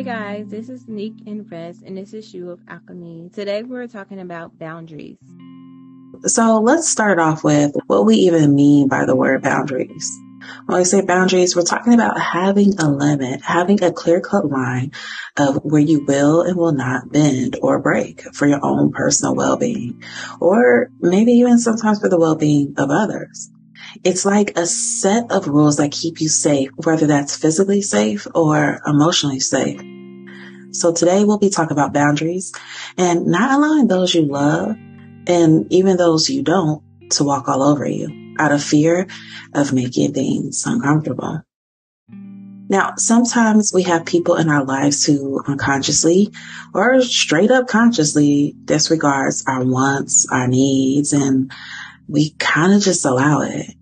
Hey guys, this is Nique and Ress, and this is Shoe of Alchemy. Today we're talking about boundaries. So let's start off with what we even mean by the word boundaries. When we say boundaries, we're talking about having a limit, having a clear cut line of where you will and will not bend or break for your own personal well being, or maybe even sometimes for the well being of others. It's like a set of rules that keep you safe, whether that's physically safe or emotionally safe. So today we'll be talking about boundaries and not allowing those you love and even those you don't to walk all over you out of fear of making things uncomfortable. Now, sometimes we have people in our lives who unconsciously or straight up consciously disregards our wants, our needs, and we kind of just allow it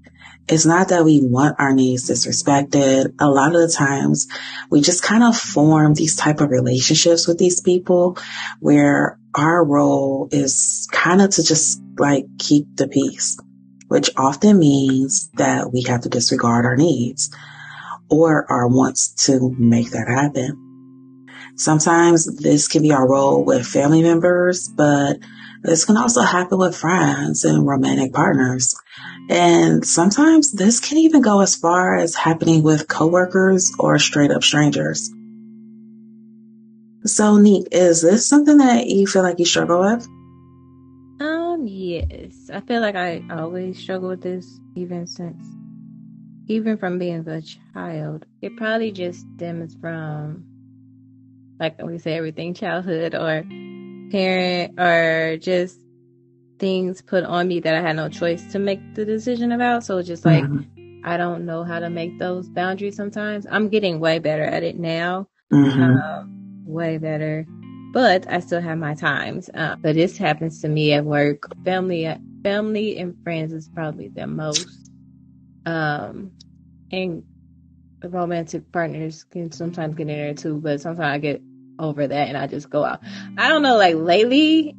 it's not that we want our needs disrespected. A lot of the times we just kind of form these type of relationships with these people where our role is kind of to just like keep the peace, which often means that we have to disregard our needs or our wants to make that happen. Sometimes this can be our role with family members, but this can also happen with friends and romantic partners. And sometimes this can even go as far as happening with coworkers or straight up strangers. So, Nique, is this something that you feel like you struggle with? Um, yes. I feel like I always struggle with this even since, even from being a child. It probably just stems from, like we say, everything childhood or parent or just things put on me that I had no choice to make the decision about. So just like mm-hmm. I don't know how to make those boundaries sometimes. I'm getting way better at it now. Mm-hmm. Uh, way better. But I still have my times. Uh, but this happens to me at work. Family, family and friends is probably the most. Um, and romantic partners can sometimes get in there too, but sometimes I get over that and I just go out. I don't know, like lately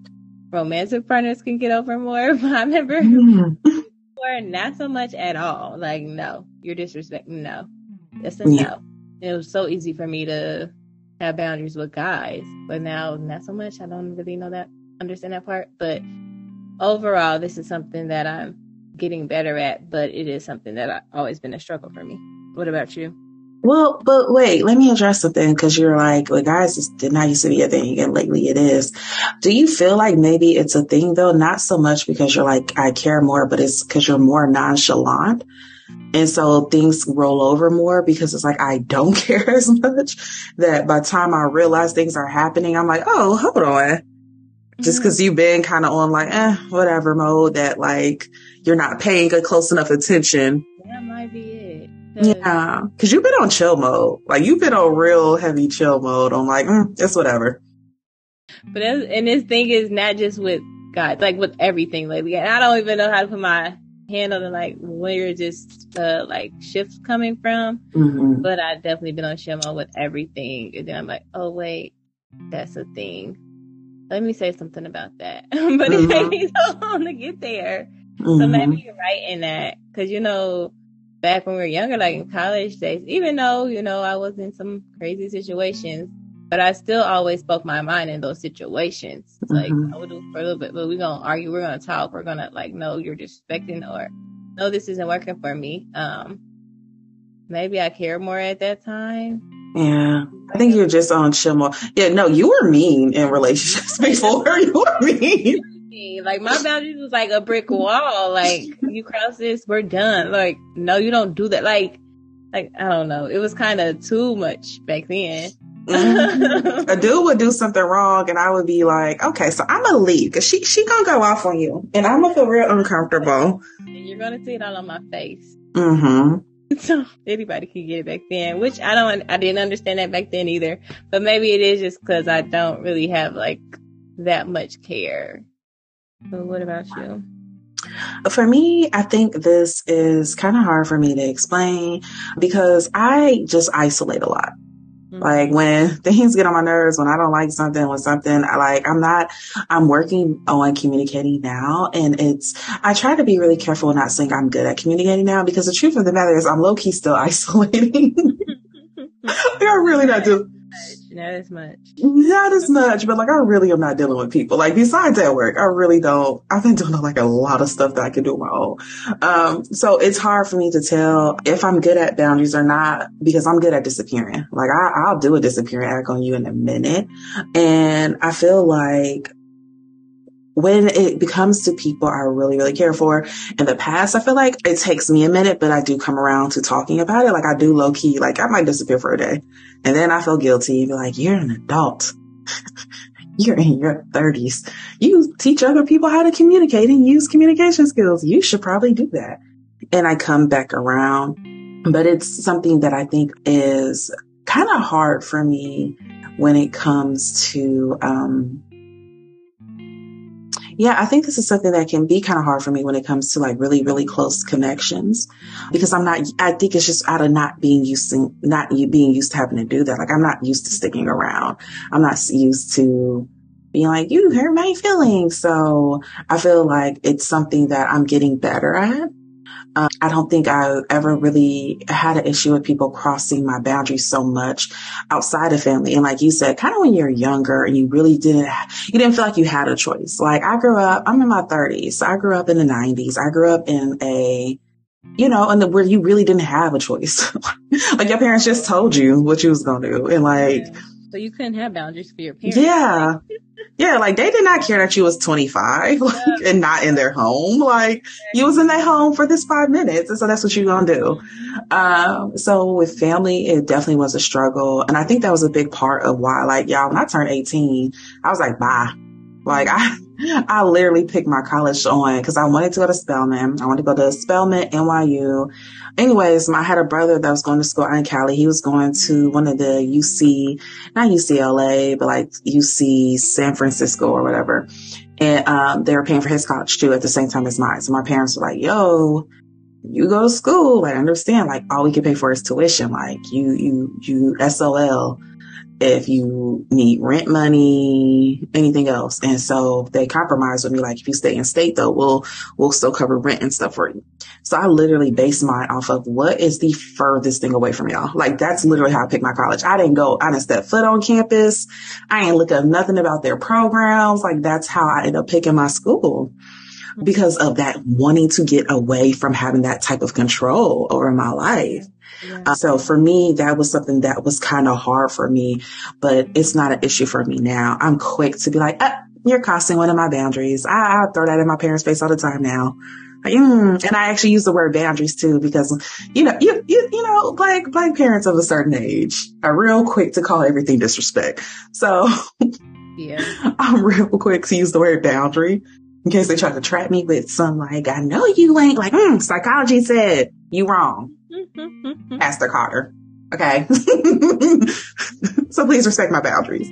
romantic partners can get over more. But I remember mm. before, not so much at all. Like, no, you're disrespecting. No, that's a yeah. no. It was so easy for me to have boundaries with guys, but now not so much. I don't really know that, understand that part. But overall, this is something that I'm getting better at, but it is something that I've always been a struggle for me. What about you? Well, but wait, let me address something because you're like, well, guys, it did not used to be a thing and lately it is. Do you feel like maybe it's a thing though? Not so much because you're like, I care more, but it's because you're more nonchalant. And so things roll over more because it's like, I don't care as much that by the time I realize things are happening, I'm like, oh, hold on. Just because mm-hmm. you've been kind of on like, eh, whatever mode that like you're not paying a close enough attention. That might be yeah, because you've been on chill mode. Like you've been on real heavy chill mode. I'm like, mm, it's whatever. But and this thing is not just with God, like with everything lately. And I don't even know how to put my hand on it, like where just uh like shifts coming from. Mm-hmm. But I definitely been on chill mode with everything. And then I'm like, oh wait, that's a thing. Let me say something about that. but mm-hmm. it takes me so long to get there. Mm-hmm. So maybe you're right in that, because you know back when we were younger, like in college days, even though, you know, I was in some crazy situations, but I still always spoke my mind in those situations. Like, mm-hmm. I would do for a little bit, but we're going to argue, we're going to talk, we're going to like, no, you're disrespecting or no, this isn't working for me. Um, maybe I care more at that time. Yeah. I think you're just on chill mode. Yeah, no, you were mean in relationships before. you were mean. Like my boundaries was like a brick wall. Like you cross this, we're done. Like no, you don't do that. Like, like I don't know. It was kind of too much back then. mm-hmm. A dude would do something wrong, and I would be like, "Okay, so I'm gonna leave because she she gonna go off on you, and I'm gonna feel real uncomfortable." And you're gonna see it all on my face. Mm-hmm. So anybody could get it back then, which I don't, I didn't understand that back then either. But maybe it is just because I don't really have like that much care but what about you? For me, I think this is kind of hard for me to explain because I just isolate a lot. Mm-hmm. Like when things get on my nerves, when I don't like something, when something I like, I'm not, I'm working on communicating now. And it's, I try to be really careful not saying I'm good at communicating now because the truth of the matter is I'm low key still isolating. like I'm really not doing Not as much. Not as much, but like I really am not dealing with people. Like besides at work, I really don't. I've been doing like a lot of stuff that I can do on my own. Um, so it's hard for me to tell if I'm good at boundaries or not because I'm good at disappearing. Like I, I'll do a disappearing act on you in a minute, and I feel like when it becomes to people I really, really care for in the past, I feel like it takes me a minute, but I do come around to talking about it. Like I do low key, like I might disappear for a day and then I feel guilty. And be like, you're an adult. you're in your thirties. You teach other people how to communicate and use communication skills. You should probably do that. And I come back around, but it's something that I think is kind of hard for me when it comes to, um, yeah, I think this is something that can be kind of hard for me when it comes to like really, really close connections because I'm not, I think it's just out of not being used to, not being used to having to do that. Like I'm not used to sticking around. I'm not used to being like, you hurt my feelings. So I feel like it's something that I'm getting better at. Um, I don't think I ever really had an issue with people crossing my boundaries so much outside of family. And like you said, kind of when you're younger and you really didn't, you didn't feel like you had a choice. Like I grew up, I'm in my thirties. I grew up in the nineties. I grew up in a, you know, and where you really didn't have a choice. like your parents just told you what you was going to do. And like, so you couldn't have boundaries for your parents. Yeah. Yeah, like they did not care that you was 25 like, and not in their home. Like you was in their home for this five minutes. And so that's what you're going to do. Um, so with family, it definitely was a struggle. And I think that was a big part of why, like, y'all, when I turned 18, I was like, bye. Like I, I literally picked my college on because I wanted to go to Spelman. I wanted to go to Spelman, NYU. Anyways, I had a brother that was going to school in Cali. He was going to one of the UC, not UCLA, but like UC San Francisco or whatever. And, um, they were paying for his college too at the same time as mine. So my parents were like, yo, you go to school. Like, understand, like, all we can pay for is tuition. Like, you, you, you SOL if you need rent money, anything else. And so they compromised with me. Like, if you stay in state though, we'll, we'll still cover rent and stuff for you. So I literally based mine off of what is the furthest thing away from y'all. Like that's literally how I picked my college. I didn't go, I didn't step foot on campus. I ain't look up nothing about their programs. Like that's how I ended up picking my school because of that wanting to get away from having that type of control over my life. Yeah. Uh, so for me, that was something that was kind of hard for me, but it's not an issue for me now. I'm quick to be like, ah, you're crossing one of my boundaries. I, I throw that in my parents' face all the time now. Mm. And I actually use the word boundaries too, because, you know, you, you, you know, black, black parents of a certain age are real quick to call everything disrespect. So yeah, I'm real quick to use the word boundary in case they try to trap me with some like, I know you ain't like, mm, psychology said you wrong. Pastor Carter. Okay. so please respect my boundaries.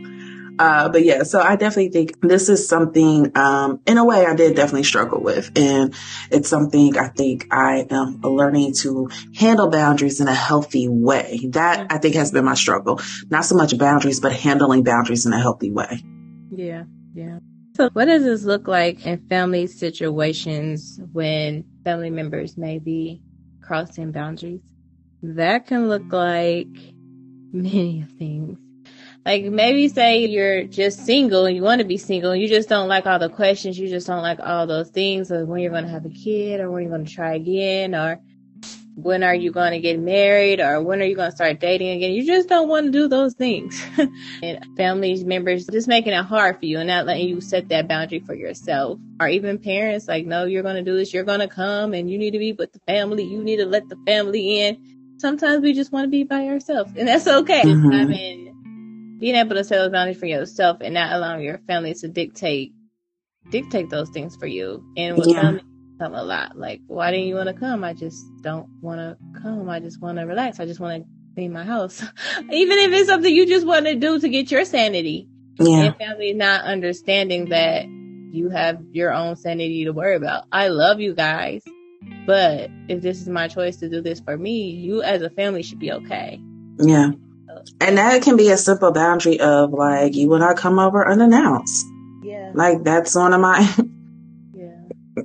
Uh, but yeah, so I definitely think this is something, um, in a way I did definitely struggle with. And it's something I think I am learning to handle boundaries in a healthy way. That I think has been my struggle. Not so much boundaries, but handling boundaries in a healthy way. Yeah. Yeah. So what does this look like in family situations when family members may be crossing boundaries? That can look like many things. Like maybe say you're just single and you want to be single you just don't like all the questions, you just don't like all those things of when you're going to have a kid or when you're going to try again or when are you going to get married or when are you going to start dating again? You just don't want to do those things. and family members just making it hard for you and not letting you set that boundary for yourself. Or even parents like, no, you're going to do this. You're going to come and you need to be with the family. You need to let the family in. Sometimes we just want to be by ourselves and that's okay. Mm-hmm. I mean, being able to set those boundaries for yourself and not allowing your family to dictate dictate those things for you. And with yeah. family come a lot. Like, why didn't you want to come? I just don't want to come. I just want to relax. I just want to be in my house. Even if it's something you just want to do to get your sanity. Yeah. And family not understanding that you have your own sanity to worry about. I love you guys, but if this is my choice to do this for me, you as a family should be okay. Yeah. And that can be a simple boundary of like, you will not come over unannounced. Yeah. Like that's one of my, yeah.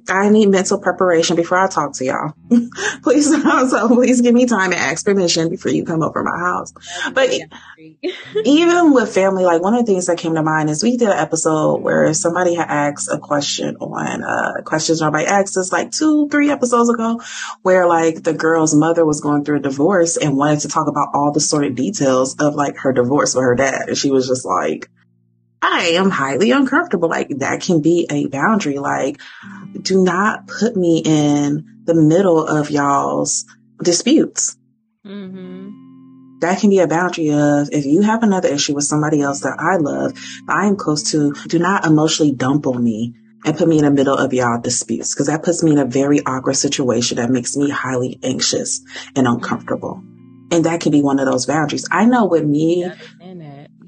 I need mental preparation before I talk to y'all. please, so please give me time and ask permission before you come over my house. But even with family, like one of the things that came to mind is we did an episode where somebody had asked a question on uh, questions nobody asked us like two, three episodes ago, where like the girl's mother was going through a divorce and wanted to talk about all the sort of details of like her divorce with her dad, and she was just like. I am highly uncomfortable. Like that can be a boundary. Like do not put me in the middle of y'all's disputes. Mm-hmm. That can be a boundary of if you have another issue with somebody else that I love, that I am close to, do not emotionally dump on me and put me in the middle of y'all disputes because that puts me in a very awkward situation that makes me highly anxious and uncomfortable. And that can be one of those boundaries. I know with me,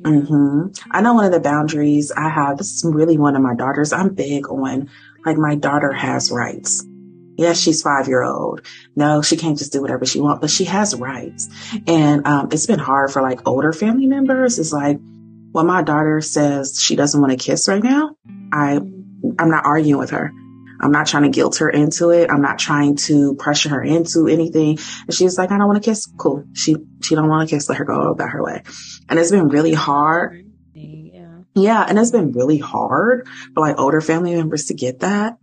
Mm-hmm. I know one of the boundaries I have, this is really one of my daughters. I'm big on like my daughter has rights. Yes, she's five year old. No, she can't just do whatever she wants, but she has rights. And um, it's been hard for like older family members. It's like when my daughter says she doesn't want to kiss right now, I I'm not arguing with her. I'm not trying to guilt her into it. I'm not trying to pressure her into anything. And she's like, I don't want to kiss. Cool. She she don't want to kiss. Let her go about her way. And it's been really hard yeah. And it's been really hard for like older family members to get that.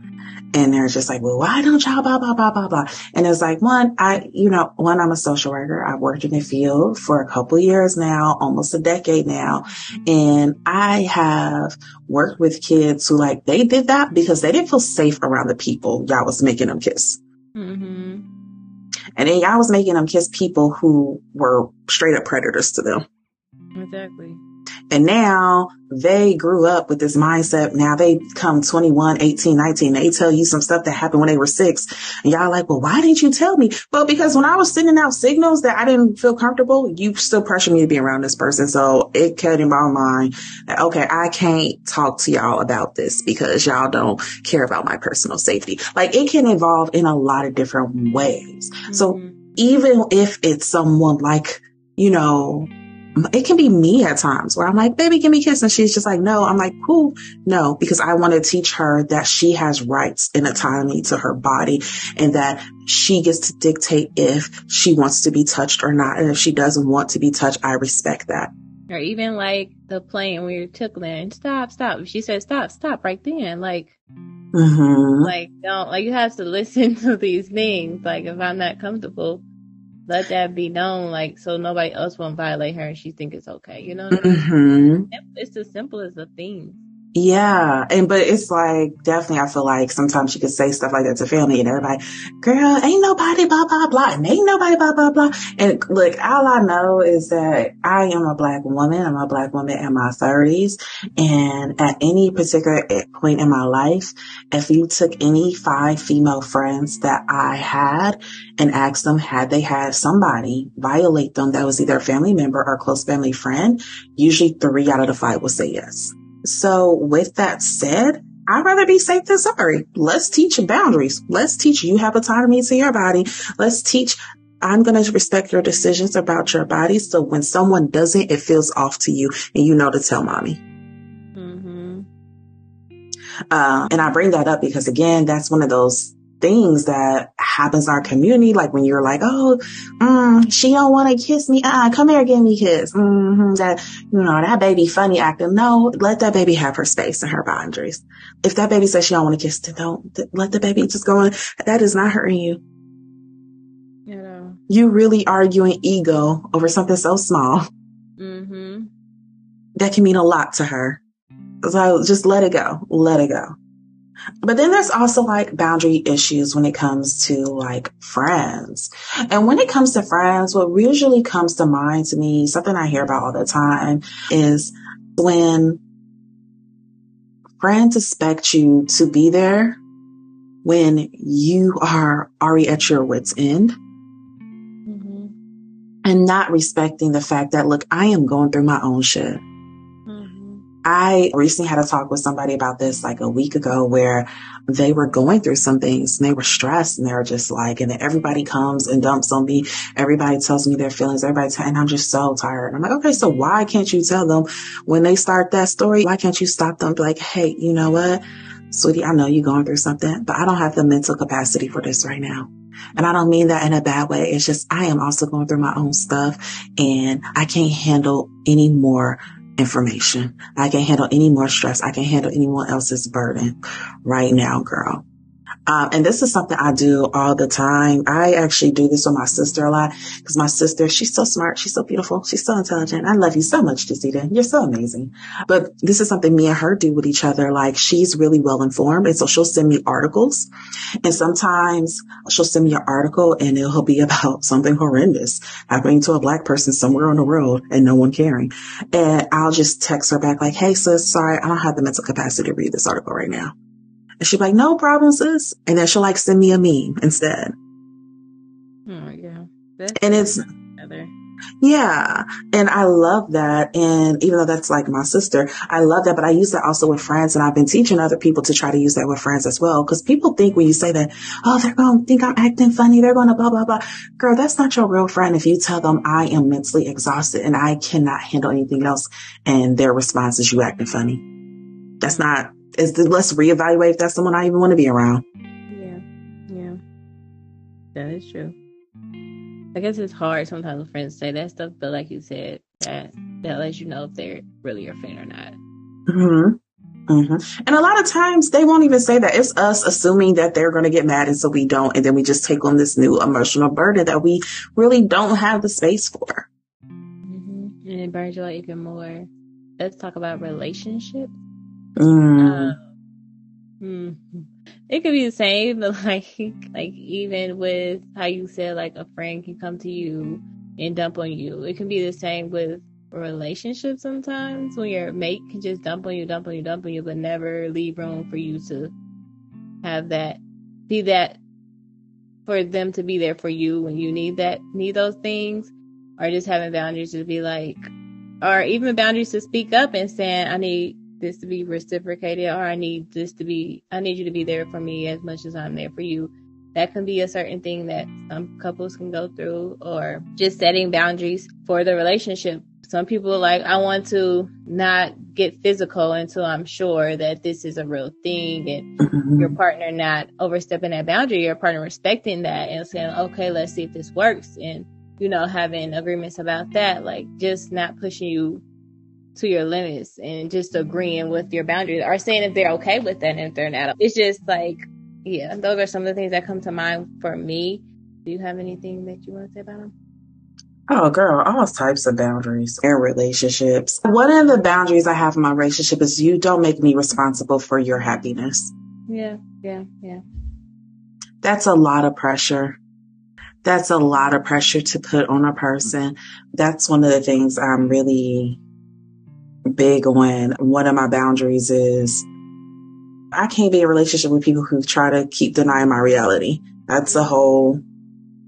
And they're just like, well, why don't y'all blah, blah, blah, blah, blah. And it's like, one, I, you know, one, I'm a social worker. I've worked in the field for a couple years now, almost a decade now. And I have worked with kids who like, they did that because they didn't feel safe around the people y'all was making them kiss. Mm-hmm. And then y'all was making them kiss people who were straight up predators to them. Exactly. And now they grew up with this mindset. Now they come 21, 18, 19. They tell you some stuff that happened when they were six. And y'all like, well, why didn't you tell me? Well, because when I was sending out signals that I didn't feel comfortable, you still pressure me to be around this person. So it cut in my mind that, okay, I can't talk to y'all about this because y'all don't care about my personal safety. Like it can evolve in a lot of different ways. Mm-hmm. So even if it's someone like, you know, it can be me at times where I'm like, baby, give me a kiss. And she's just like, no, I'm like, cool. No, because I want to teach her that she has rights and autonomy to her body and that she gets to dictate if she wants to be touched or not. And if she doesn't want to be touched, I respect that. Or even like the plane where you're tickling, stop, stop. She said, stop, stop right then. Like, mm-hmm. like don't, like you have to listen to these things. Like if I'm not comfortable, let that be known, like so nobody else won't violate her and she think it's okay. You know, mm-hmm. it's as simple as a thing. Yeah. And, but it's like, definitely, I feel like sometimes you could say stuff like that to family and everybody, girl, ain't nobody blah, blah, blah. And ain't nobody blah, blah, blah. And look, all I know is that I am a black woman. I'm a black woman in my thirties. And at any particular point in my life, if you took any five female friends that I had and asked them, had they had somebody violate them that was either a family member or close family friend, usually three out of the five will say yes. So with that said, I'd rather be safe than sorry. Let's teach boundaries. Let's teach you have autonomy to your body. Let's teach I'm going to respect your decisions about your body. So when someone doesn't, it feels off to you and you know to tell mommy. Mm-hmm. Uh, and I bring that up because again, that's one of those things that happens in our community. Like when you're like, oh, mm, she don't want to kiss me. Ah, uh, come here, give me a kiss. Mm-hmm, that, you know, that baby funny acting. No, let that baby have her space and her boundaries. If that baby says she don't want to kiss, don't let the baby just go on. That is not hurting you. You know, you really arguing ego over something so small. Mm-hmm. That can mean a lot to her. So just let it go. Let it go. But then there's also like boundary issues when it comes to like friends. And when it comes to friends, what usually comes to mind to me, something I hear about all the time is when friends expect you to be there when you are already at your wits end mm-hmm. and not respecting the fact that, look, I am going through my own shit. I recently had a talk with somebody about this like a week ago where they were going through some things and they were stressed and they were just like, and then everybody comes and dumps on me. Everybody tells me their feelings. Everybody, t- and I'm just so tired. And I'm like, okay, so why can't you tell them when they start that story? Why can't you stop them? Be like, hey, you know what? sweetie, I know you're going through something, but I don't have the mental capacity for this right now. And I don't mean that in a bad way. It's just, I am also going through my own stuff and I can't handle any more information. I can't handle any more stress. I can't handle anyone else's burden right now, girl. Um, and this is something I do all the time. I actually do this with my sister a lot because my sister, she's so smart. She's so beautiful. She's so intelligent. I love you so much, Jacita. You're so amazing. But this is something me and her do with each other. Like she's really well informed. And so she'll send me articles and sometimes she'll send me an article and it'll be about something horrendous happening to a black person somewhere on the road and no one caring. And I'll just text her back like, Hey, sis, sorry, I don't have the mental capacity to read this article right now. And she'd be like, no problem, sis. And then she'll like send me a meme instead. Oh, yeah. That's and it's, yeah. And I love that. And even though that's like my sister, I love that. But I use that also with friends. And I've been teaching other people to try to use that with friends as well. Cause people think when you say that, oh, they're going to think I'm acting funny. They're going to blah, blah, blah. Girl, that's not your real friend. If you tell them I am mentally exhausted and I cannot handle anything else. And their response is you acting funny. That's not is the, let's reevaluate if that's someone I even want to be around. Yeah, yeah, that is true. I guess it's hard sometimes when friends say that stuff, but like you said, that that lets you know if they're really your friend or not. hmm Mm-hmm. And a lot of times they won't even say that. It's us assuming that they're going to get mad, and so we don't, and then we just take on this new emotional burden that we really don't have the space for. Mm-hmm. And it burns you out even more. Let's talk about relationships. Mm. Um, it could be the same, but like, like even with how you said, like a friend can come to you and dump on you. It can be the same with relationships sometimes when your mate can just dump on you, dump on you, dump on you, but never leave room for you to have that, be that for them to be there for you when you need that, need those things, or just having boundaries to be like, or even boundaries to speak up and saying, I need this to be reciprocated or I need this to be I need you to be there for me as much as I'm there for you. That can be a certain thing that some couples can go through or just setting boundaries for the relationship. Some people like I want to not get physical until I'm sure that this is a real thing and mm-hmm. your partner not overstepping that boundary, your partner respecting that and saying, okay, let's see if this works. And, you know, having agreements about that, like just not pushing you to your limits and just agreeing with your boundaries or saying if they're okay with that and if they're not. It's just like, yeah, those are some of the things that come to mind for me. Do you have anything that you want to say about them? Oh, girl, all types of boundaries in relationships. One of the boundaries I have in my relationship is you don't make me responsible for your happiness. Yeah, yeah, yeah. That's a lot of pressure. That's a lot of pressure to put on a person. That's one of the things I'm really big on one of my boundaries is I can't be in a relationship with people who try to keep denying my reality. That's a whole.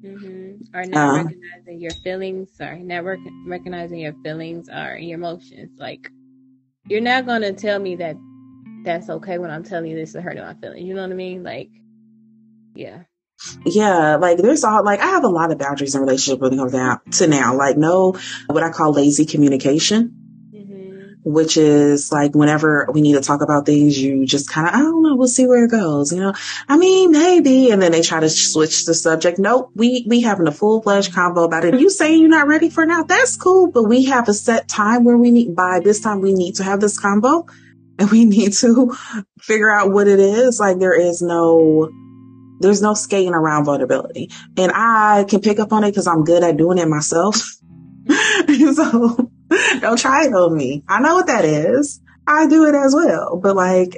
Mm-hmm. Or not uh, recognizing your feelings. Sorry, not rec- recognizing your feelings or your emotions. Like, you're not going to tell me that that's okay when I'm telling you this is hurting my feelings. You know what I mean? Like, yeah. Yeah, like there's all like I have a lot of boundaries in relationship when it comes down to now. Like no what I call lazy communication which is like whenever we need to talk about things, you just kind of, I don't know, we'll see where it goes. You know, I mean, maybe. And then they try to switch the subject. Nope. We, we having a full fledged convo about it. You saying you're not ready for now? That's cool. But we have a set time where we need, by this time, we need to have this convo and we need to figure out what it is. Like there is no, there's no skating around vulnerability and I can pick up on it because I'm good at doing it myself. so don't try it on me. I know what that is. I do it as well. But like,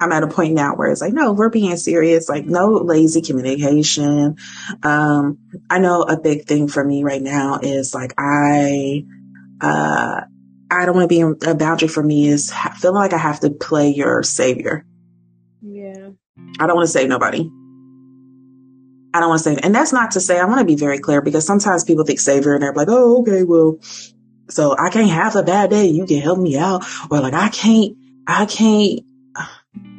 I'm at a point now where it's like, no, we're being serious. Like, no lazy communication. Um, I know a big thing for me right now is like, I, uh, I don't want to be a boundary for me is feeling like I have to play your savior. Yeah. I don't want to save nobody. I don't want to say, and that's not to say, I want to be very clear because sometimes people think savior and they're like, oh, okay, well, so I can't have a bad day. You can help me out. Or like, I can't, I can't,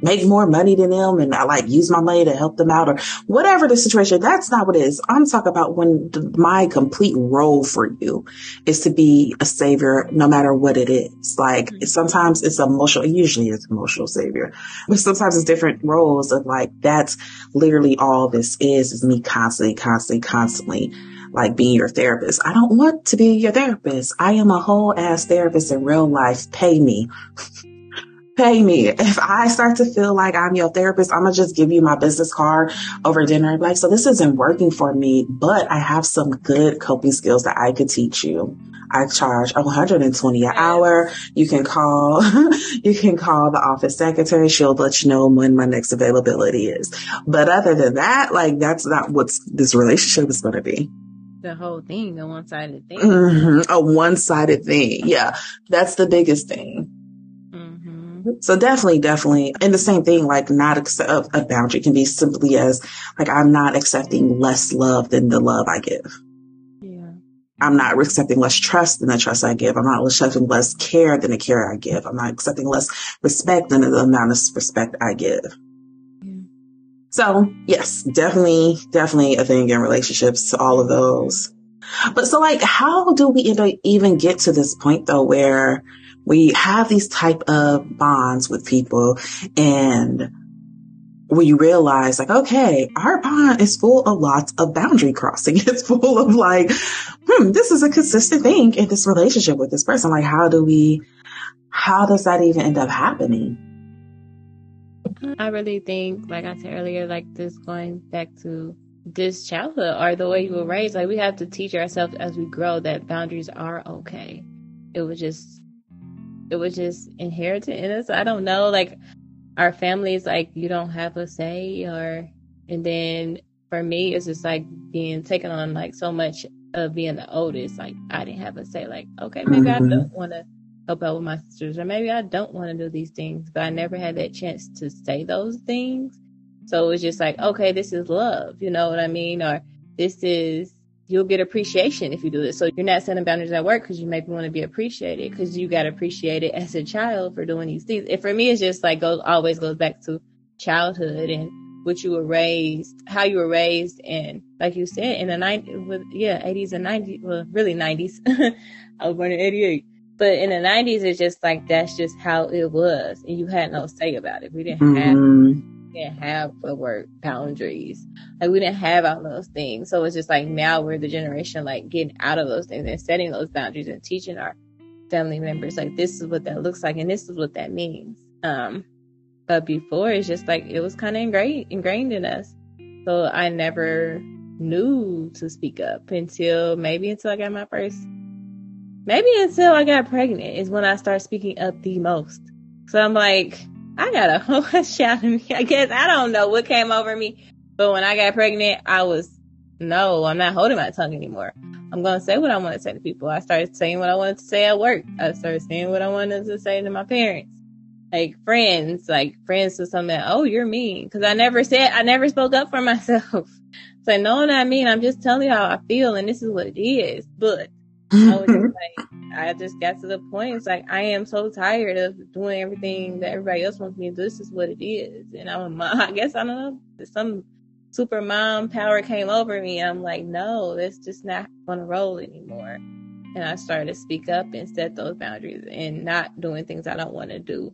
make more money than them and I like use my money to help them out or whatever the situation. That's not what it is. I'm talking about when my complete role for you is to be a savior no matter what it is. Like mm-hmm. sometimes it's emotional, usually it's emotional savior, but sometimes it's different roles of like, that's literally all this is, is me constantly, constantly, constantly like being your therapist. I don't want to be your therapist. I am a whole ass therapist in real life. Pay me. pay me. If I start to feel like I'm your therapist, I'm gonna just give you my business card over dinner. Like, so this isn't working for me, but I have some good coping skills that I could teach you. I charge 120 an hour. You can call, you can call the office secretary. She'll let you know when my next availability is. But other than that, like that's not what this relationship is going to be. The whole thing, the one sided thing. Mm-hmm. A one sided thing. Yeah. That's the biggest thing. So definitely, definitely. And the same thing, like not accept a boundary can be simply as like, I'm not accepting less love than the love I give. Yeah. I'm not accepting less trust than the trust I give. I'm not accepting less care than the care I give. I'm not accepting less respect than the amount of respect I give. So yes, definitely, definitely a thing in relationships to all of those. But so like, how do we even get to this point though, where we have these type of bonds with people and we realize like, okay, our bond is full of lots of boundary crossing. It's full of like, hmm, this is a consistent thing in this relationship with this person. Like, how do we, how does that even end up happening? I really think, like I said earlier, like this going back to this childhood or the way you were raised, like we have to teach ourselves as we grow that boundaries are okay. It was just it was just inherited in us. I don't know. Like our families, like you don't have a say, or and then for me, it's just like being taken on like so much of being the oldest. Like I didn't have a say. Like okay, maybe mm-hmm. I don't want to help out with my sisters, or maybe I don't want to do these things, but I never had that chance to say those things. So it was just like, okay, this is love, you know what I mean? Or this is you'll get appreciation if you do this. So you're not setting boundaries at work because you maybe want to be appreciated because you got appreciated as a child for doing these things. And for me, it's just like goes always goes back to childhood and what you were raised, how you were raised, and like you said in the 90s, with yeah, 80s and 90s, well, really 90s. I was born in 88. But in the 90s, it's just like that's just how it was, and you had no say about it. We didn't mm-hmm. have didn't have the word boundaries. Like we didn't have all those things. So it's just like now we're the generation like getting out of those things and setting those boundaries and teaching our family members like this is what that looks like and this is what that means. Um but before it's just like it was kind of ingrained ingrained in us. So I never knew to speak up until maybe until I got my first maybe until I got pregnant is when I started speaking up the most. So I'm like, I got a whole shout in me. I guess I don't know what came over me, but when I got pregnant, I was no, I'm not holding my tongue anymore. I'm gonna say what I want to say to people. I started saying what I wanted to say at work. I started saying what I wanted to say to my parents, like friends, like friends to something. Oh, you're mean, because I never said I never spoke up for myself. so no, not mean. I'm just telling you how I feel, and this is what it is. But I was just mm-hmm. like, I just got to the point. It's like I am so tired of doing everything that everybody else wants me to do. This is what it is, and I'm a mom. I guess I don't know. Some super mom power came over me. I'm like, no, that's just not going to roll anymore. And I started to speak up and set those boundaries and not doing things I don't want to do.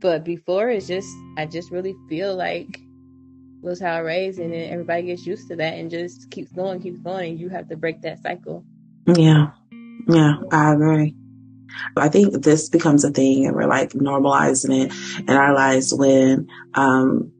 But before, it's just I just really feel like was how I raised, and then everybody gets used to that and just keeps going, keeps going, and you have to break that cycle. Yeah. Yeah, I agree. I think this becomes a thing and we're like normalizing it in our lives when, um,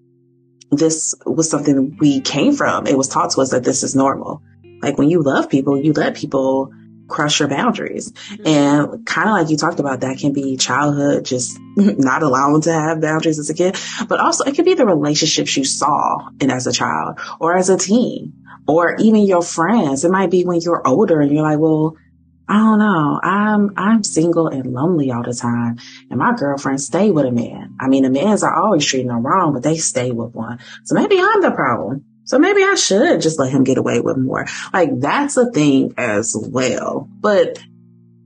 this was something we came from. It was taught to us that this is normal. Like when you love people, you let people crush your boundaries. Mm-hmm. And kind of like you talked about, that can be childhood, just not allowing to have boundaries as a kid, but also it could be the relationships you saw in as a child or as a teen or even your friends. It might be when you're older and you're like, well, I don't know. I'm I'm single and lonely all the time, and my girlfriends stay with a man. I mean, the men's are always treating them wrong, but they stay with one. So maybe I'm the problem. So maybe I should just let him get away with more. Like that's a thing as well. But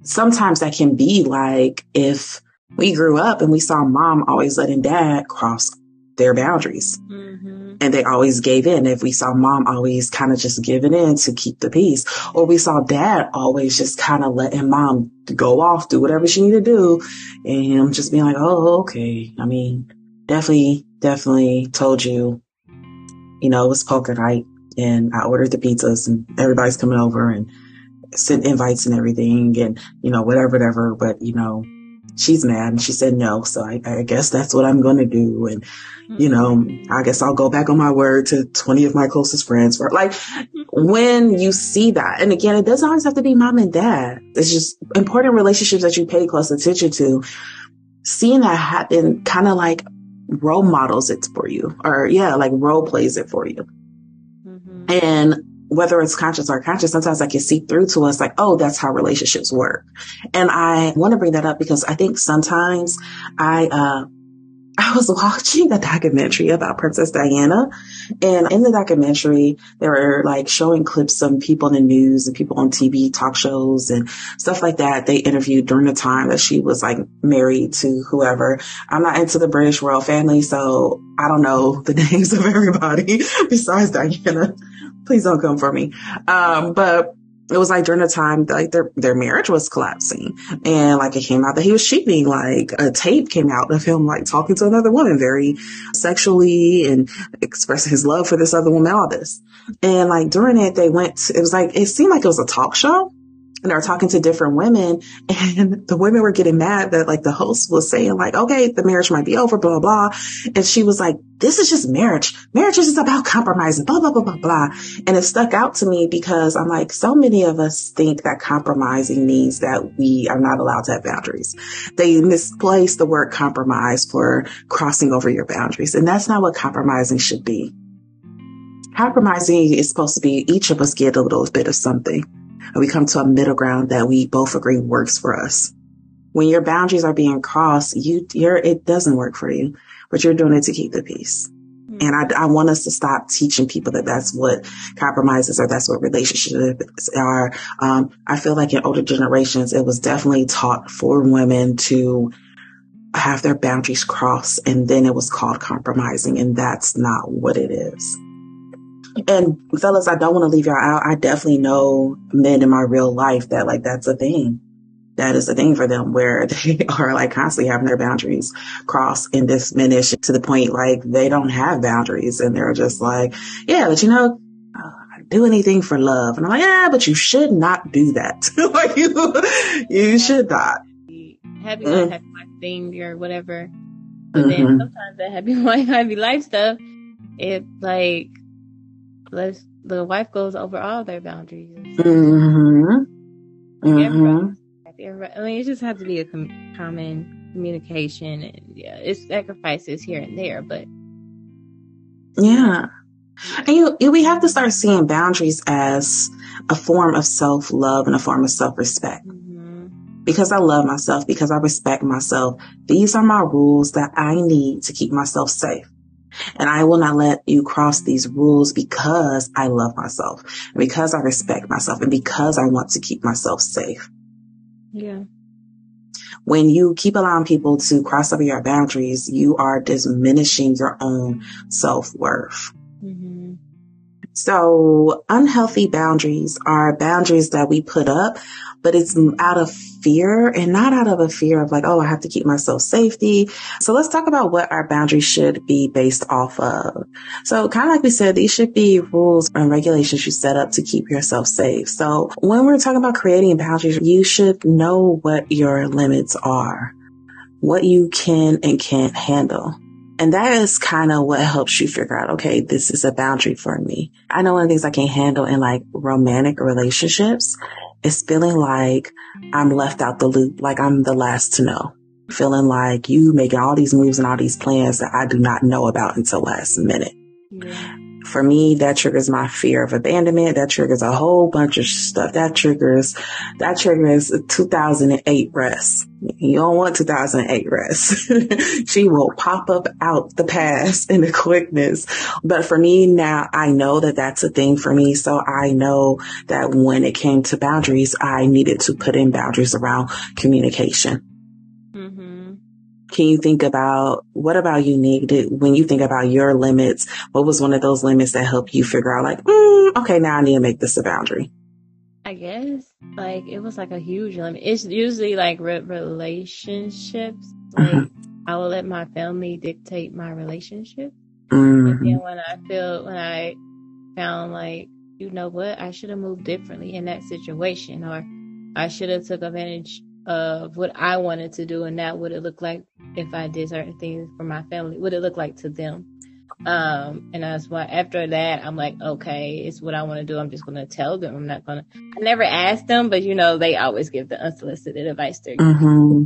sometimes that can be like if we grew up and we saw mom always letting dad cross their boundaries. Mm-hmm. And they always gave in. If we saw mom always kind of just giving in to keep the peace, or we saw dad always just kind of letting mom go off, do whatever she needed to do. And him just being like, oh, okay. I mean, definitely, definitely told you, you know, it was poker night and I ordered the pizzas and everybody's coming over and sent invites and everything and, you know, whatever, whatever. But, you know, she's mad and she said no. So I, I guess that's what I'm going to do. And, you know, I guess I'll go back on my word to 20 of my closest friends for like when you see that. And again, it doesn't always have to be mom and dad. It's just important relationships that you pay close attention to. Seeing that happen kind of like role models it for you or yeah, like role plays it for you. Mm-hmm. And whether it's conscious or conscious, sometimes I can see through to us like, oh, that's how relationships work. And I want to bring that up because I think sometimes I, uh, I was watching a documentary about Princess Diana and in the documentary, they were like showing clips of people in the news and people on TV talk shows and stuff like that. They interviewed during the time that she was like married to whoever. I'm not into the British royal family, so I don't know the names of everybody besides Diana please don't come for me. Um, but it was like during the time like their their marriage was collapsing. And like it came out that he was cheating. Like a tape came out of him like talking to another woman very sexually and expressing his love for this other woman all this. And like during it they went it was like it seemed like it was a talk show and were talking to different women and the women were getting mad that like the host was saying like, okay, the marriage might be over, blah, blah, blah. And she was like, this is just marriage. Marriage is just about compromising, blah, blah, blah, blah, blah. And it stuck out to me because I'm like, so many of us think that compromising means that we are not allowed to have boundaries. They misplace the word compromise for crossing over your boundaries. And that's not what compromising should be. Compromising is supposed to be each of us get a little bit of something and we come to a middle ground that we both agree works for us. When your boundaries are being crossed, you, you're, it doesn't work for you, but you're doing it to keep the peace. Mm-hmm. And I, I want us to stop teaching people that that's what compromises or that's what relationships are. Um, I feel like in older generations, it was definitely taught for women to have their boundaries crossed and then it was called compromising and that's not what it is. And fellas, I don't want to leave y'all out. I definitely know men in my real life that like that's a thing. That is a thing for them where they are like constantly having their boundaries crossed and diminished to the point like they don't have boundaries and they're just like, yeah, but you know, uh, do anything for love. And I'm like, yeah, but you should not do that. like you, you should not. Happy mm. happy life thing or whatever. But mm-hmm. then sometimes that happy wife, happy life stuff, it like let's the wife goes over all their boundaries. Mm-hmm. Mm-hmm. I mean, it just has to be a com- common communication, and yeah, it's sacrifices here and there, but yeah. And you, you, we have to start seeing boundaries as a form of self love and a form of self respect. Mm-hmm. Because I love myself, because I respect myself. These are my rules that I need to keep myself safe. And I will not let you cross these rules because I love myself because I respect myself and because I want to keep myself safe. Yeah. When you keep allowing people to cross over your boundaries, you are diminishing your own self worth. Mm-hmm. So unhealthy boundaries are boundaries that we put up but it's out of fear and not out of a fear of like, oh, I have to keep myself safety. So let's talk about what our boundaries should be based off of. So kind of like we said, these should be rules and regulations you set up to keep yourself safe. So when we're talking about creating boundaries, you should know what your limits are, what you can and can't handle. And that is kind of what helps you figure out, okay, this is a boundary for me. I know one of the things I can't handle in like romantic relationships is feeling like I'm left out the loop, like I'm the last to know. Feeling like you making all these moves and all these plans that I do not know about until last minute. Yeah. For me, that triggers my fear of abandonment. That triggers a whole bunch of stuff. That triggers, that triggers 2008 Ress. You don't want 2008 Ress. she will pop up out the past in the quickness. But for me now, I know that that's a thing for me. So I know that when it came to boundaries, I needed to put in boundaries around communication. Can you think about what about you needed when you think about your limits? What was one of those limits that helped you figure out like, mm, okay, now I need to make this a boundary? I guess like it was like a huge limit. It's usually like re- relationships. Like mm-hmm. I will let my family dictate my relationship. Mm-hmm. And then when I feel when I found like you know what I should have moved differently in that situation or I should have took advantage of what I wanted to do and that would it look like if I did certain things for my family, what it look like to them. Um, and that's why after that, I'm like, okay, it's what I want to do. I'm just going to tell them. I'm not going to, I never asked them, but you know, they always give the unsolicited advice to mm-hmm.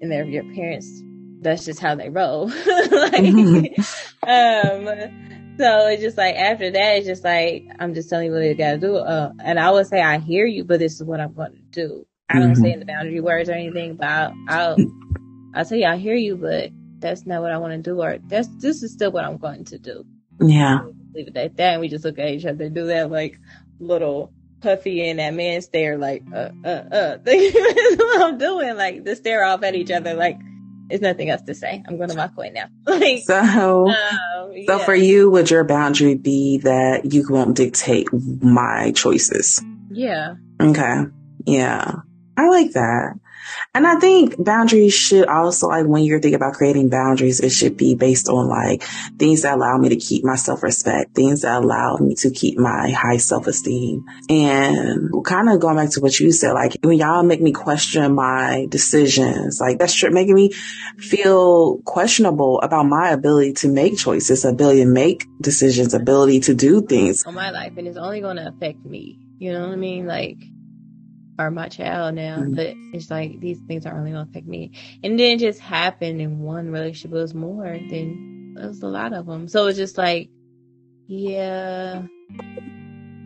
and they're your parents. That's just how they roll. like, mm-hmm. um, so it's just like after that, it's just like, I'm just telling you what you got to do. Uh, and I would say, I hear you, but this is what I'm going to do. I don't mm-hmm. in the boundary words or anything, but I'll, I'll, I'll tell you, I hear you, but that's not what I want to do, or that's this is still what I'm going to do. Yeah. Leave it at that, and we just look at each other, do that like little Puffy and that man stare, like uh uh uh. that's what I'm doing, like the stare off at each other, like there's nothing else to say. I'm going to walk away now. like so. Um, so for you, would your boundary be that you won't dictate my choices? Yeah. Okay. Yeah. I like that. And I think boundaries should also, like, when you're thinking about creating boundaries, it should be based on like things that allow me to keep my self respect, things that allow me to keep my high self esteem. And kind of going back to what you said, like, when y'all make me question my decisions, like, that's making me feel questionable about my ability to make choices, ability to make decisions, ability to do things. On my life, and it's only going to affect me. You know what I mean? Like, are my child now, mm-hmm. but it's like these things are only gonna affect me. And then it just happened in one relationship. It was more than it was a lot of them. So it's just like, yeah,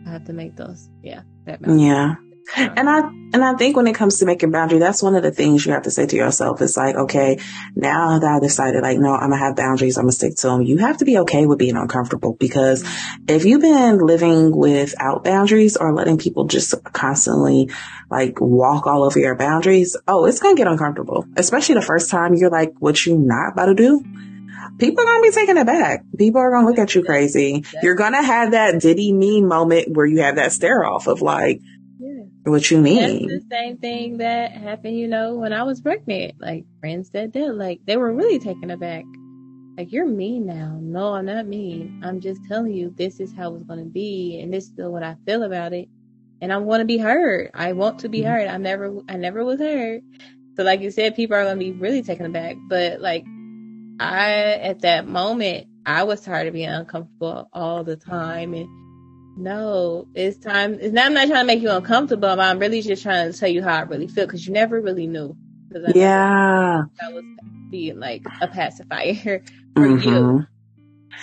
I have to make those. Yeah, that. Yeah, and I and I think when it comes to making boundary, that's one of the things you have to say to yourself. It's like, okay, now that I decided, like, no, I'm gonna have boundaries. I'm gonna stick to them. You have to be okay with being uncomfortable because if you've been living without boundaries or letting people just constantly like walk all over your boundaries, oh, it's gonna get uncomfortable. Especially the first time you're like, what you not about to do? people are going to be taking it back. People are going to look at you crazy. You're going to have that diddy me moment where you have that stare off of like, what you mean? That's the same thing that happened, you know, when I was pregnant. Like friends said that did, like they were really taken aback. Like you're mean now. No, I'm not mean. I'm just telling you this is how it's going to be, and this is what I feel about it. And I want to be heard. I want to be mm-hmm. heard. I never, I never was heard. So, like you said, people are going to be really taken aback. But like I, at that moment, I was tired of being uncomfortable all the time and no, it's time. It's not, I'm not trying to make you uncomfortable. But I'm really just trying to tell you how I really feel because you never really knew. yeah. that was being like a pacifier for mm-hmm. you.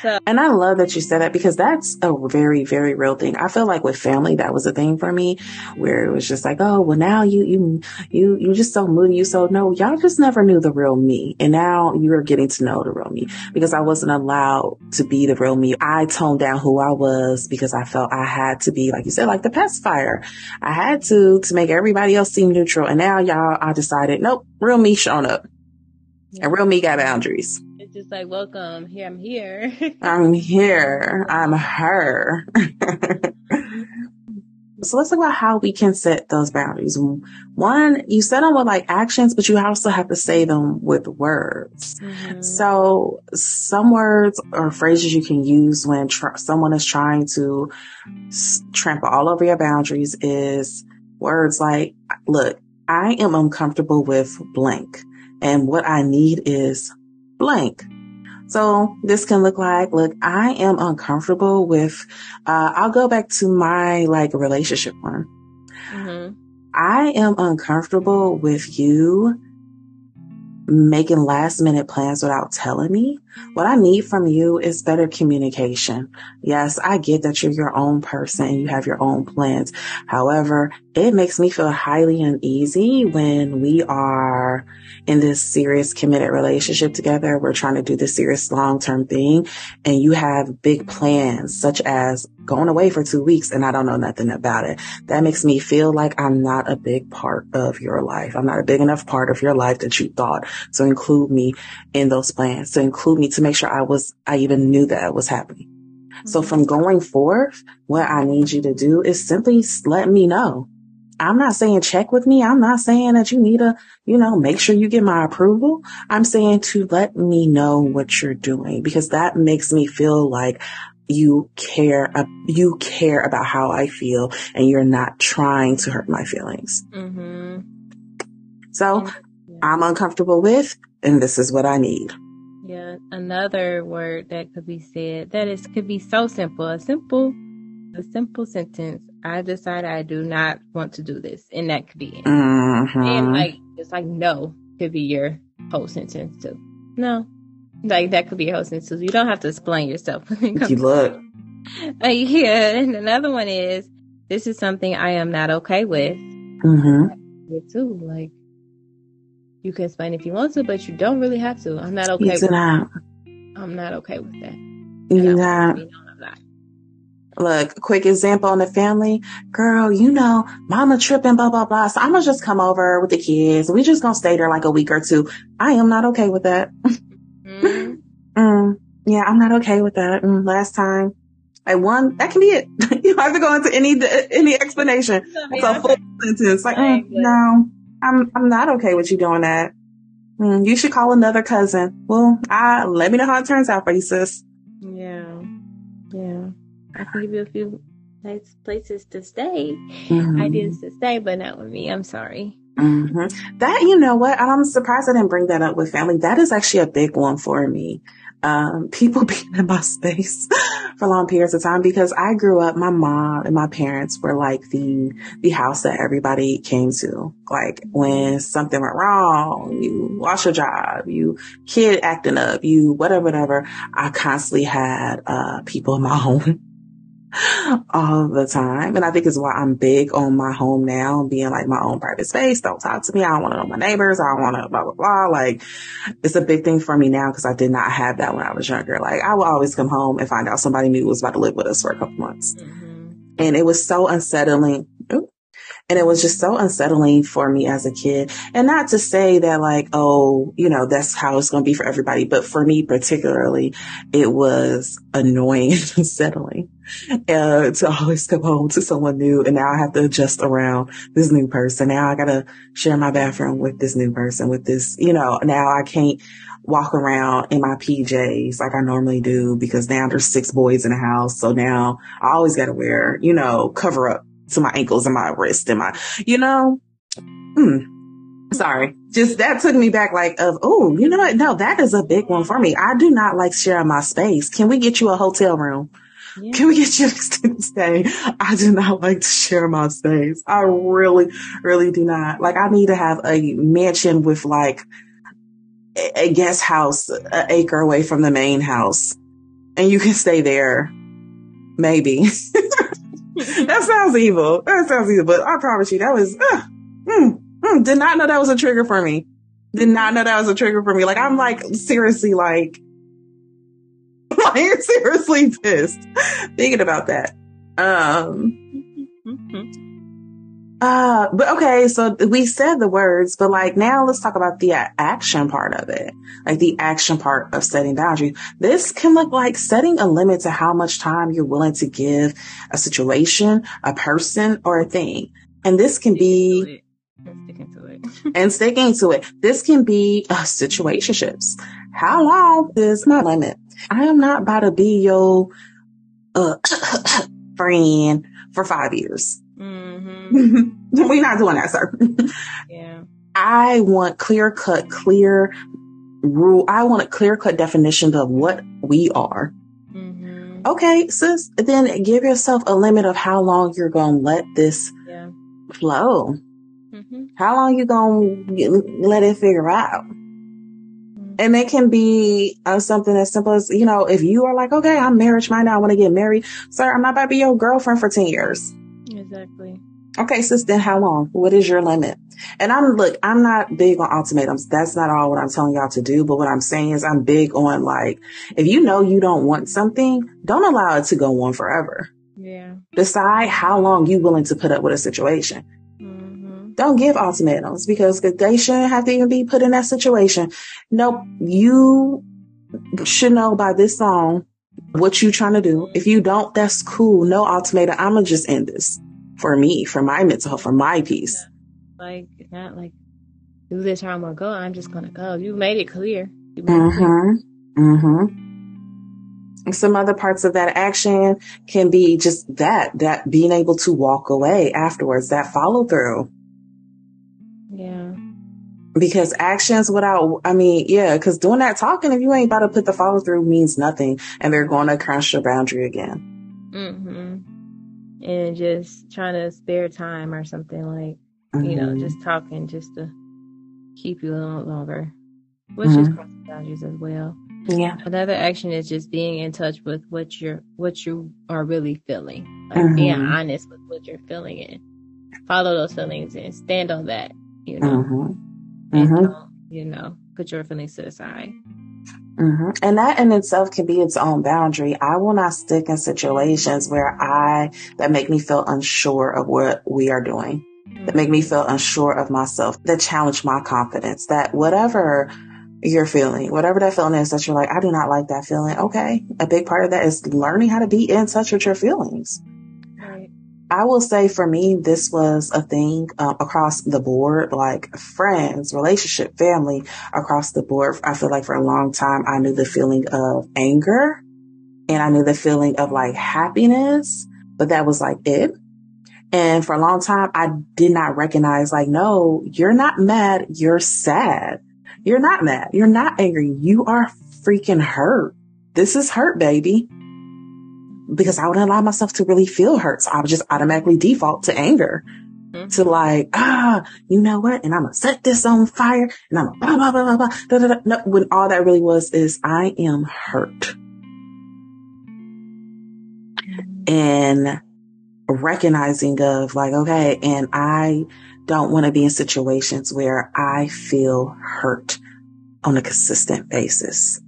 So, and I love that you said that because that's a very, very real thing. I feel like with family, that was a thing for me where it was just like, oh, well, now you, you, you, you just so moody. You so no, y'all just never knew the real me. And now you're getting to know the real me because I wasn't allowed to be the real me. I toned down who I was because I felt I had to be, like you said, like the pacifier. I had to, to make everybody else seem neutral. And now y'all, I decided, nope, real me showing up. And real me got boundaries just like, welcome. Here, I'm here. I'm here. I'm her. so let's talk about how we can set those boundaries. One, you set them with like actions, but you also have to say them with words. Mm-hmm. So some words or phrases you can use when tr- someone is trying to s- trample all over your boundaries is words like, look, I am uncomfortable with blank. And what I need is blank. So this can look like, look, I am uncomfortable with, uh, I'll go back to my like relationship one. Mm-hmm. I am uncomfortable with you making last minute plans without telling me. What I need from you is better communication. Yes, I get that you're your own person and you have your own plans. However, it makes me feel highly uneasy when we are in this serious committed relationship together. We're trying to do this serious long-term thing and you have big plans such as going away for two weeks and I don't know nothing about it. That makes me feel like I'm not a big part of your life. I'm not a big enough part of your life that you thought to include me in those plans, to include me to make sure I was, I even knew that was happening. So mm-hmm. from going forth, what I need you to do is simply let me know. I'm not saying check with me. I'm not saying that you need to, you know, make sure you get my approval. I'm saying to let me know what you're doing because that makes me feel like you care, you care about how I feel and you're not trying to hurt my feelings. Mm-hmm. So. I'm uncomfortable with, and this is what I need. Yeah. Another word that could be said that is, could be so simple, a simple, a simple sentence. I decide I do not want to do this. And that could be it. Mm-hmm. And like, it's like, no could be your whole sentence too. No, like that could be a whole sentence. You don't have to explain yourself. you look. Uh, yeah. And another one is, this is something I am not okay with. Mm-hmm. Too. Like, you can explain if you want to, but you don't really have to. I'm not okay. with not. I'm not okay with that. Yeah. Look, quick example in the family. Girl, you know, mama tripping, blah, blah, blah. So I'm gonna just come over with the kids. We just gonna stay there like a week or two. I am not okay with that. Mm. mm, yeah, I'm not okay with that. Mm, last time I won, that can be it. you don't have to go into any, any explanation. It's a full sentence. Like, mm, no, I'm, I'm not okay with you doing that. Mm, you should call another cousin. Well, I, let me know how it turns out for you, sis. Yeah. Yeah. I can give you a few nice places to stay. Mm-hmm. Ideas to stay, but not with me. I'm sorry. Mm-hmm. That, you know what? I'm surprised I didn't bring that up with family. That is actually a big one for me. Um, people being in my space for long periods of time because I grew up, my mom and my parents were like the, the house that everybody came to. Like when something went wrong, you lost your job, you kid acting up, you whatever, whatever. I constantly had, uh, people in my home all the time. And I think it's why I'm big on my home now, being like my own private space. Don't talk to me. I don't want to know my neighbors. I don't want to blah, blah, blah. Like it's a big thing for me now because I did not have that when I was younger. Like I would always come home and find out somebody new was about to live with us for a couple months. Mm-hmm. And it was so unsettling. Ooh, and it was just so unsettling for me as a kid. And not to say that like, oh, you know, that's how it's going to be for everybody. But for me particularly, it was annoying and unsettling uh, to always come home to someone new. And now I have to adjust around this new person. Now I got to share my bathroom with this new person with this, you know, now I can't walk around in my PJs like I normally do because now there's six boys in the house. So now I always got to wear, you know, cover up to my ankles and my wrist and my, you know, hmm. Sorry. Just that took me back like of, oh, you know what? No, that is a big one for me. I do not like sharing my space. Can we get you a hotel room? Yeah. Can we get you extended stay? I do not like to share my space. I really, really do not. Like I need to have a mansion with like a guest house, an acre away from the main house. And you can stay there. Maybe. that sounds evil. That sounds evil, but I promise you that was, uh, mm, mm, did not know that was a trigger for me. Did not know that was a trigger for me. Like, I'm like, seriously, like, like, seriously pissed thinking about that. Um, uh, but okay, so we said the words, but like now let's talk about the action part of it. Like the action part of setting boundaries. This can look like setting a limit to how much time you're willing to give a situation, a person, or a thing. And this can be sticking to it. and sticking to it. This can be uh, situationships. How long is my limit? I am not about to be your uh, friend for five years. Mm-hmm. We're not doing that, sir. yeah. I want clear cut, clear rule. I want a clear cut definition of what we are. Mm-hmm. Okay, sis, then give yourself a limit of how long you're going to let this yeah. flow. Mm-hmm. How long you going to let it figure out? And it can be uh, something as simple as, you know, if you are like, okay, I'm marriage minded, I want to get married. Sir, I'm not about to be your girlfriend for 10 years. Exactly. Okay, sis, then how long? What is your limit? And I'm, look, I'm not big on ultimatums. That's not all what I'm telling y'all to do. But what I'm saying is I'm big on like, if you know you don't want something, don't allow it to go on forever. Yeah. Decide how long you willing to put up with a situation. Mm-hmm. Don't give ultimatums because they shouldn't have to even be put in that situation. Nope. You should know by this song what you trying to do. If you don't, that's cool. No ultimatum. I'm going to just end this for me, for my mental health, for my peace. Like, not like, do this or I'm to go. I'm just going to go. You made it clear. You made it clear. Mm-hmm. Mm-hmm. Some other parts of that action can be just that, that being able to walk away afterwards, that follow through. Yeah. Because actions without, I mean, yeah, because doing that talking, if you ain't about to put the follow through means nothing and they're going to cross your boundary again. Mm-hmm. And just trying to spare time or something like, you know, Mhm. just talking just to keep you a little longer, which is Mhm. crossing boundaries as well. Yeah. Another action is just being in touch with what you're, what you are really feeling, like being Mhm. honest with what you're feeling and follow those feelings and stand on that, you know, Mhm. and Mhm. don't, you know, put your feelings to the side. Hmm And that in itself can be its own boundary. I will not stick in situations where I, that make me feel unsure of what we are doing, that make me feel unsure of myself, that challenge my confidence, that whatever you're feeling, whatever that feeling is that you're like, I do not like that feeling. Okay. A big part of that is learning how to be in touch with your feelings. I will say for me, this was a thing um, across the board, like friends, relationship, family, across the board. I feel like for a long time, I knew the feeling of anger and I knew the feeling of like happiness, but that was like it. And for a long time, I did not recognize like, no, you're not mad. You're sad. You're not mad. You're not angry. You are freaking hurt. This is hurt, baby because I wouldn't allow myself to really feel hurt. So I would just automatically default to anger, Mhm. to like, ah, you know what? And I'm gonna set this on fire and I'm blah, blah, blah, blah, blah. Da, da, da. No, when all that really was is I am hurt and recognizing of like, okay, and I don't want to be in situations where I feel hurt on a consistent basis.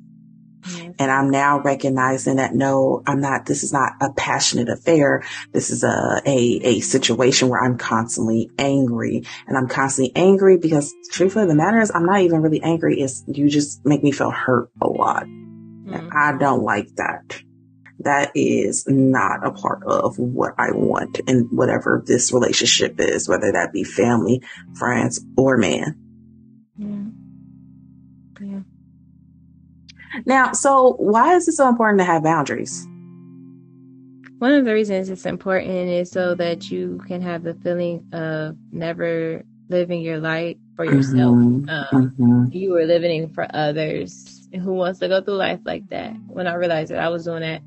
Yes. And I'm now recognizing that no, I'm not, this is not a passionate affair. This is a, a, a situation where I'm constantly angry and I'm constantly angry because truthfully the matter is I'm not even really angry. It's you just make me feel hurt a lot. And Mhm. I don't like that. That is not a part of what I want in whatever this relationship is, whether that be family, friends, or man. Now, so why is it so important to have boundaries? One of the reasons it's important is so that you can have the feeling of never living your life for yourself. Mhm, Um, mhm. you were living for others. And who wants to go through life like that? When I realized that I was doing that,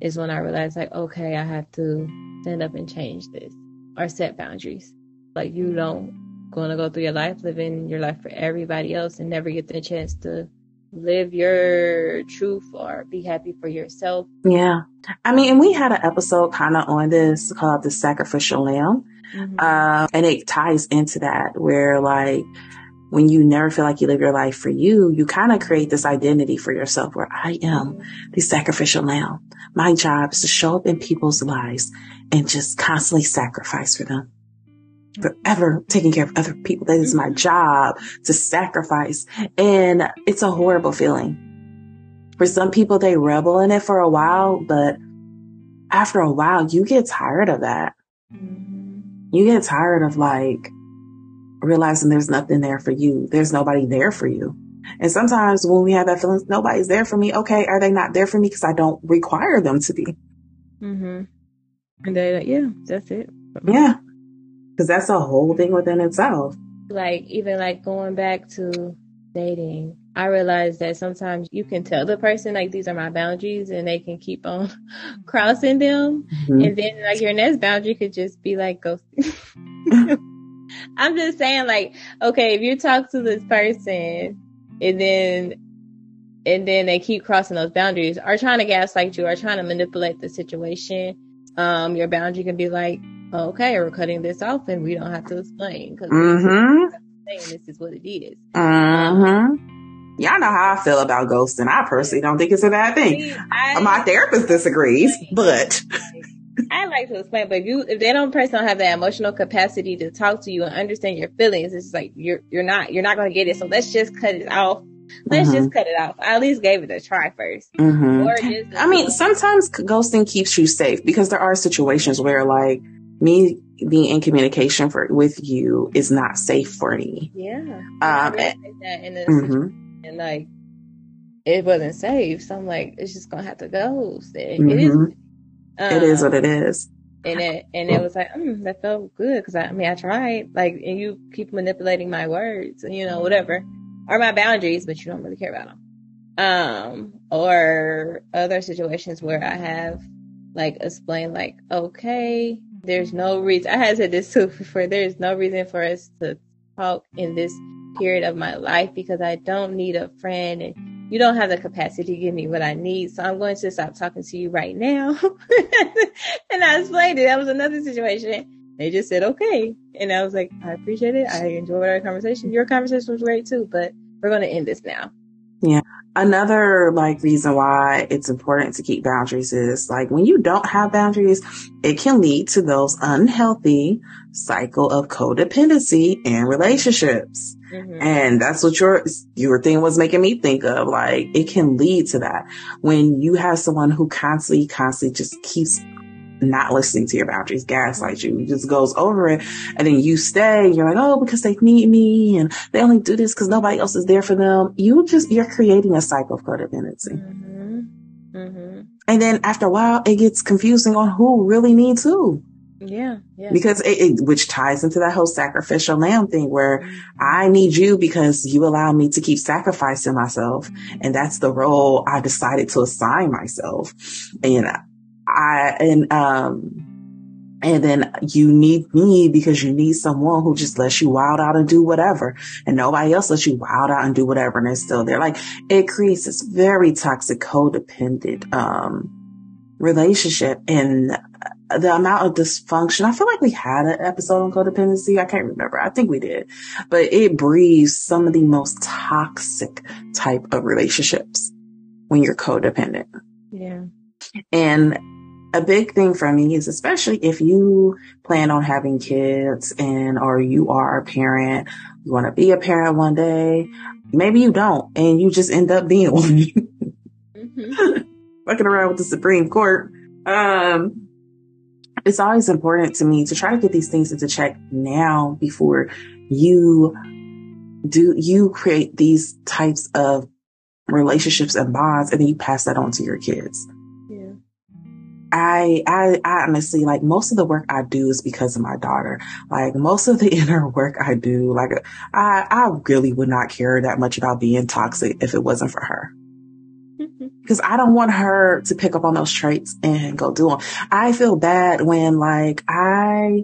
is when I realized like, okay, I have to stand up and change this or set boundaries. Like you don't going to go through your life living your life for everybody else and never get the chance to live your truth or be happy for yourself. Yeah. I mean, and we had an episode kind of on this called The Sacrificial Lamb. Mhm. Uh, and it ties into that where like, when you never feel like you live your life for you, you kind of create this identity for yourself where I am the sacrificial lamb. My job is to show up in people's lives and just constantly sacrifice for them. Forever taking care of other people. That is my job to sacrifice. And it's a horrible feeling. For some people, they rebel in it for a while, but after a while, you get tired of that. Mhm. You get tired of like realizing there's nothing there for you. There's nobody there for you. And sometimes when we have that feeling, nobody's there for me. Okay. Are they not there for me? Cause I don't require them to be. Mm-hmm. And they like, yeah, that's it. Yeah. Cause that's a whole thing within itself. like even like going back to dating i realized that sometimes you can tell the person like these are my boundaries and they can keep on crossing them Mhm. and then like your next boundary could just be like go i'm just saying like okay if you talk to this person and then and then they keep crossing those boundaries, are trying to gaslight you, are trying to manipulate the situation. Um, your boundary can be like, okay, we're cutting this off, and we don't have to explain because Mm-hmm. this is what it is. Mm-hmm. Y'all know how I feel about ghosting. I personally don't think it's a bad thing. See, I- My therapist disagrees, but I like to explain, but if you if they don't person don't have that emotional capacity to talk to you and understand your feelings, it's like you're you're not you're not gonna get it. So let's just cut it off. Let's Mhm. just cut it off. I at least gave it a try 1st Mhm. Or just I mean, sometimes ghosting keeps you safe because there are situations where like me being in communication for with you is not safe for me. yeah. Um, I that in a Mhm. situation like it wasn't safe, so I'm like, it's just gonna have to go. So it, it is. Mhm. It is what Um, it is. and it and it was like mm, that felt good because I, I mean I tried like and you keep manipulating my words you know whatever or my boundaries but you don't really care about them um or other situations where I have like explained like okay there's no reason I had said this too before there's no reason for us to talk in this period of my life because I don't need a friend and you don't have the capacity to give me what I need. So I'm going to stop talking to you right now. and I explained it. That was another situation. They just said, okay. And I was like, I appreciate it. I enjoyed our conversation. Your conversation was great too, but we're going to end this now. Another like reason why it's important to keep boundaries is like when you don't have boundaries, it can lead to those unhealthy cycle of codependency in relationships. Mhm. And that's what your, your thing was making me think of. Like it can lead to that when you have someone who constantly, constantly just keeps not listening to your boundaries, gaslight you, just goes over it. And then you stay, you're like, oh, because they need me and they only do this because nobody else is there for them. You just, you're creating a cycle of codependency. Mhm. Mhm. And then after a while, it gets confusing on who really needs who. Yeah. Yeah. Because it, it, which ties into that whole sacrificial lamb thing where I need you because you allow me to keep sacrificing myself. And that's the role I decided to assign myself. And I, and, um, and then you need me because you need someone who just lets you wild out and do whatever. And nobody else lets you wild out and do whatever. And it's still there. Like it creates this very toxic, codependent, um, relationship and the amount of dysfunction. I feel like we had an episode on codependency. I can't remember. I think we did, but it breeds some of the most toxic type of relationships when you're codependent. Yeah. And a big thing for me is especially if you plan on having kids and or you are a parent, you want to be a parent one day, maybe you don't and you just end up being one. Mhm. fucking around with the Supreme Court. Um, it's always important to me to try to get these things into check now before you do, you create these types of relationships and bonds and then you pass that on to your kids. I, I, I honestly, like most of the work I do is because of my daughter. Like most of the inner work I do, like I, I really would not care that much about being toxic if it wasn't for her mm-hmm. because I don't want her to pick up on those traits and go do them. I feel bad when like I,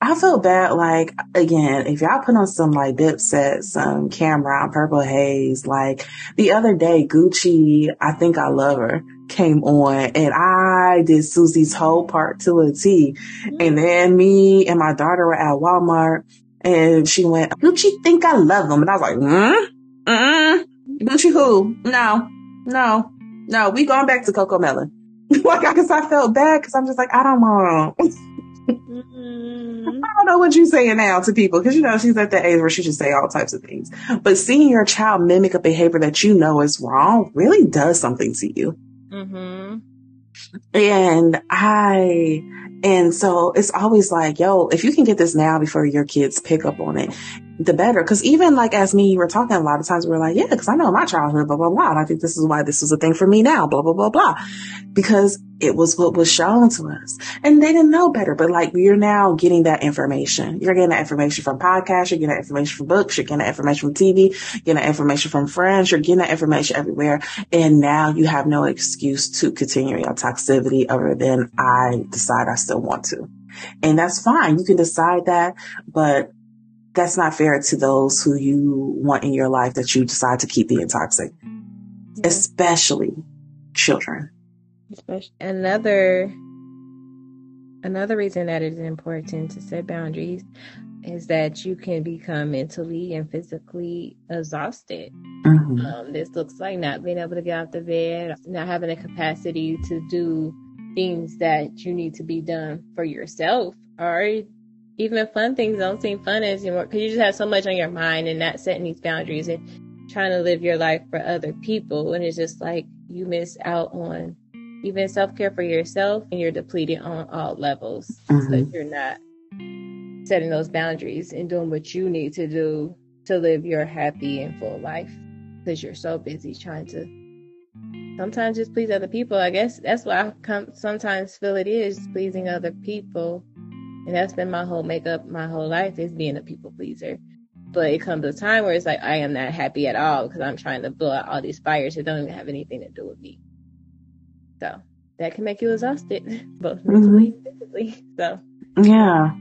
I feel bad like again if y'all put on some like Dipset, some Cam'ron, Purple Haze. Like the other day, Gucci, I think I love her came on and I did Susie's whole part to a T. And then me and my daughter were at Walmart and she went, Gucci think I love them. And I was like, hmm? Mm-mm. Gucci who? No, no, no. We going back to Cocomelon. like, I guess I felt bad because I'm just like, I don't know. Mhm. I don't know what you're saying now to people because you know she's at the age where she should say all types of things. But seeing your child mimic a behavior that you know is wrong really does something to you. Mhm. And I, and so it's always like, yo, if you can get this now before your kids pick up on it, the better. Cause even like as me, you were talking a lot of times, we are like, yeah, cause I know my childhood, blah, blah, blah. And I think this is why this is a thing for me now, blah, blah, blah, blah. Because it was what was shown to us and they didn't know better. But like you're now getting that information. You're getting that information from podcasts. You're getting that information from books. You're getting that information from TV. You're getting that information from friends. You're getting that information everywhere. And now you have no excuse to continue your toxicity other than I decide I still want to. And that's fine. You can decide that, but that's not fair to those who you want in your life that you decide to keep being toxic. yeah. especially children. Especially another another reason that it is important to set boundaries is that you can become mentally and physically exhausted. Mm-hmm. Um, this looks like not being able to get out the bed, not having the capacity to do things that you need to be done for yourself, or even fun things don't seem fun as anymore because you just have so much on your mind and not setting these boundaries and trying to live your life for other people. And it's just like you miss out on even self care for yourself and you're depleted on all levels. Mm-hmm. So you're not setting those boundaries and doing what you need to do to live your happy and full life because you're so busy trying to sometimes just please other people. I guess that's why I come, sometimes feel it is pleasing other people. And that's been my whole makeup, my whole life is being a people pleaser. But it comes a time where it's like I am not happy at all because I'm trying to blow out all these fires that don't even have anything to do with me. So that can make you exhausted, both mentally mm-hmm. and physically. So yeah.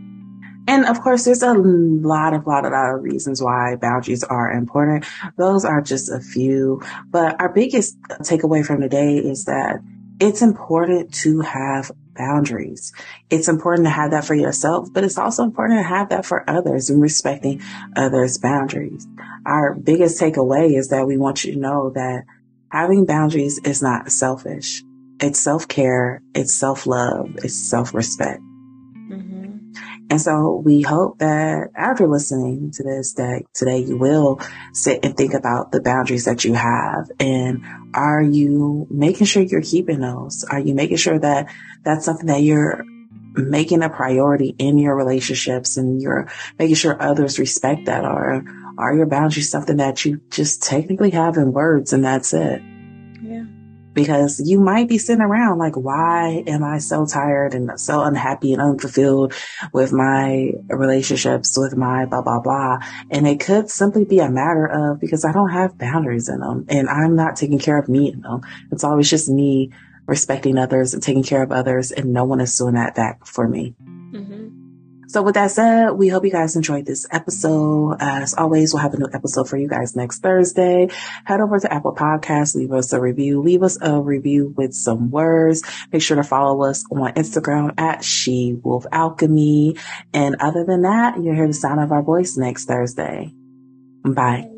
And of course, there's a lot of, lot, of, lot of reasons why boundaries are important. Those are just a few. But our biggest takeaway from today is that it's important to have boundaries. It's important to have that for yourself, but it's also important to have that for others and respecting others' boundaries. Our biggest takeaway is that we want you to know that having boundaries is not selfish. It's self-care. It's self-love. It's self-respect. Mm-hmm. And so we hope that after listening to this, that today you will sit and think about the boundaries that you have. And are you making sure you're keeping those? Are you making sure that that's something that you're making a priority in your relationships and you're making sure others respect that? Or are your boundaries something that you just technically have in words and that's it? Because you might be sitting around like, why am I so tired and so unhappy and unfulfilled with my relationships, with my blah, blah, blah. And it could simply be a matter of because I don't have boundaries in them and I'm not taking care of me in them. It's always just me respecting others and taking care of others and no one is doing that back for me. So with that said, we hope you guys enjoyed this episode. As always, we'll have a new episode for you guys next Thursday. Head over to Apple Podcasts, leave us a review, leave us a review with some words. Make sure to follow us on Instagram at She Wolf Alchemy. And other than that, you'll hear the sound of our voice next Thursday. Bye.